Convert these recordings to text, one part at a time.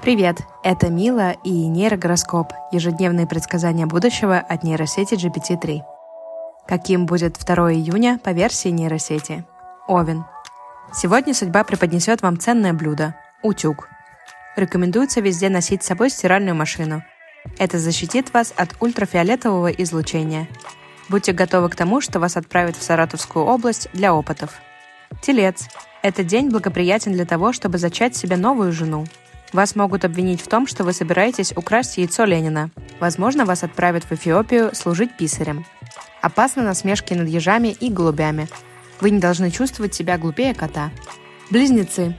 Привет, это Мила и нейрогороскоп, ежедневные предсказания будущего от нейросети GPT-3. Каким будет 2 июня по версии нейросети? Овен. Сегодня судьба преподнесет вам ценное блюдо – утюг. Рекомендуется везде носить с собой стиральную машину. Это защитит вас от ультрафиолетового излучения. Будьте готовы к тому, что вас отправят в Саратовскую область для опытов. Телец. Этот день благоприятен для того, чтобы зачать себе новую жену. Вас могут обвинить в том, что вы собираетесь украсть яйцо Ленина. Возможно, вас отправят в Эфиопию служить писарем. Опасны насмешки над ежами и голубями. Вы не должны чувствовать себя глупее кота. Близнецы.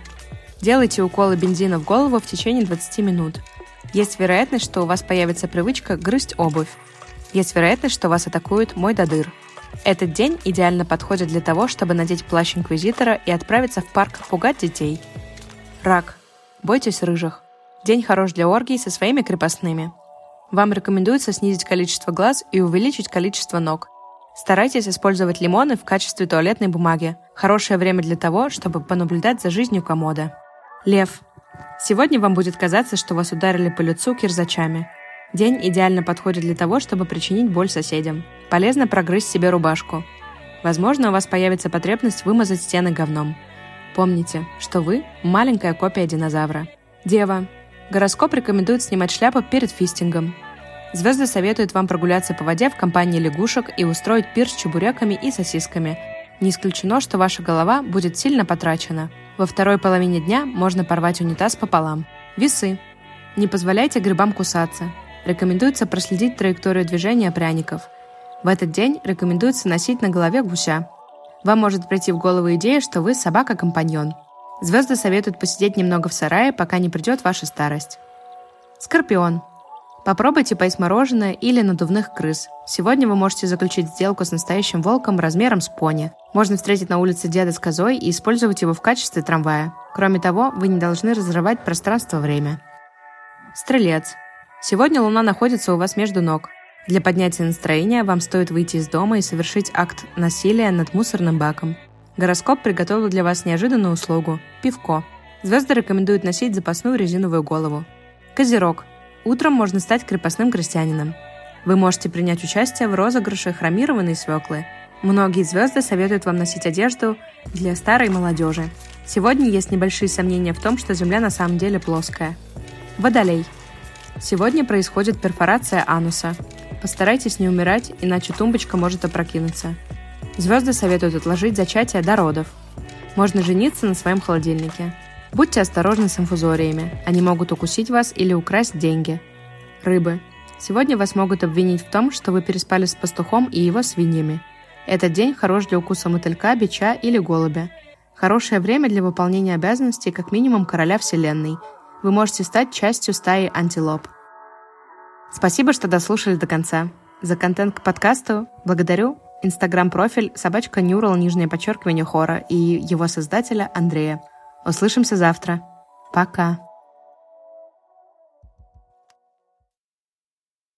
Делайте уколы бензина в голову в течение 20 минут. Есть вероятность, что у вас появится привычка грызть обувь. Есть вероятность, что вас атакует мой додыр. Этот день идеально подходит для того, чтобы надеть плащ инквизитора и отправиться в парк пугать детей. Рак. Бойтесь рыжих. День хорош для оргий со своими крепостными. Вам рекомендуется снизить количество глаз и увеличить количество ног. Старайтесь использовать лимоны в качестве туалетной бумаги. Хорошее время для того, чтобы понаблюдать за жизнью комода. Лев. Сегодня вам будет казаться, что вас ударили по лицу кирзачами. День идеально подходит для того, чтобы причинить боль соседям. Полезно прогрызть себе рубашку. Возможно, у вас появится потребность вымазать стены говном. Помните, что вы – маленькая копия динозавра. Дева. Гороскоп рекомендует снимать шляпу перед фистингом. Звезды советуют вам прогуляться по воде в компании лягушек и устроить пир с чебуреками и сосисками. Не исключено, что ваша голова будет сильно потрачена. Во второй половине дня можно порвать унитаз пополам. Весы. Не позволяйте грибам кусаться. Рекомендуется проследить траекторию движения пряников. В этот день рекомендуется носить на голове гуся. Вам может прийти в голову идея, что вы собака-компаньон. Звезды советуют посидеть немного в сарае, пока не придет ваша старость. Скорпион. Попробуйте поесть мороженое или надувных крыс. Сегодня вы можете заключить сделку с настоящим волком размером с пони. Можно встретить на улице деда с козой и использовать его в качестве трамвая. Кроме того, вы не должны разрывать пространство-время. Стрелец. Сегодня Луна находится у вас между ног. Для поднятия настроения вам стоит выйти из дома и совершить акт насилия над мусорным баком. Гороскоп приготовил для вас неожиданную услугу – пивко. Звезды рекомендуют носить запасную резиновую голову. Козерог. Утром можно стать крепостным крестьянином. Вы можете принять участие в розыгрыше хромированной свеклы. Многие звезды советуют вам носить одежду для старой молодежи. Сегодня есть небольшие сомнения в том, что Земля на самом деле плоская. Водолей. Сегодня происходит перфорация ануса. Постарайтесь не умирать, иначе тумбочка может опрокинуться. Звезды советуют отложить зачатие до родов. Можно жениться на своем холодильнике. Будьте осторожны с инфузориями. Они могут укусить вас или украсть деньги. Рыбы. Сегодня вас могут обвинить в том, что вы переспали с пастухом и его свиньями. Этот день хорош для укуса мотылька, бича или голубя. Хорошее время для выполнения обязанностей как минимум короля Вселенной. Вы можете стать частью стаи антилоп. Спасибо, что дослушали до конца. За контент к подкасту благодарю инстаграм-профиль собачка Нюрал, нижнее подчеркивание хора и его создателя Андрея. Услышимся завтра. Пока.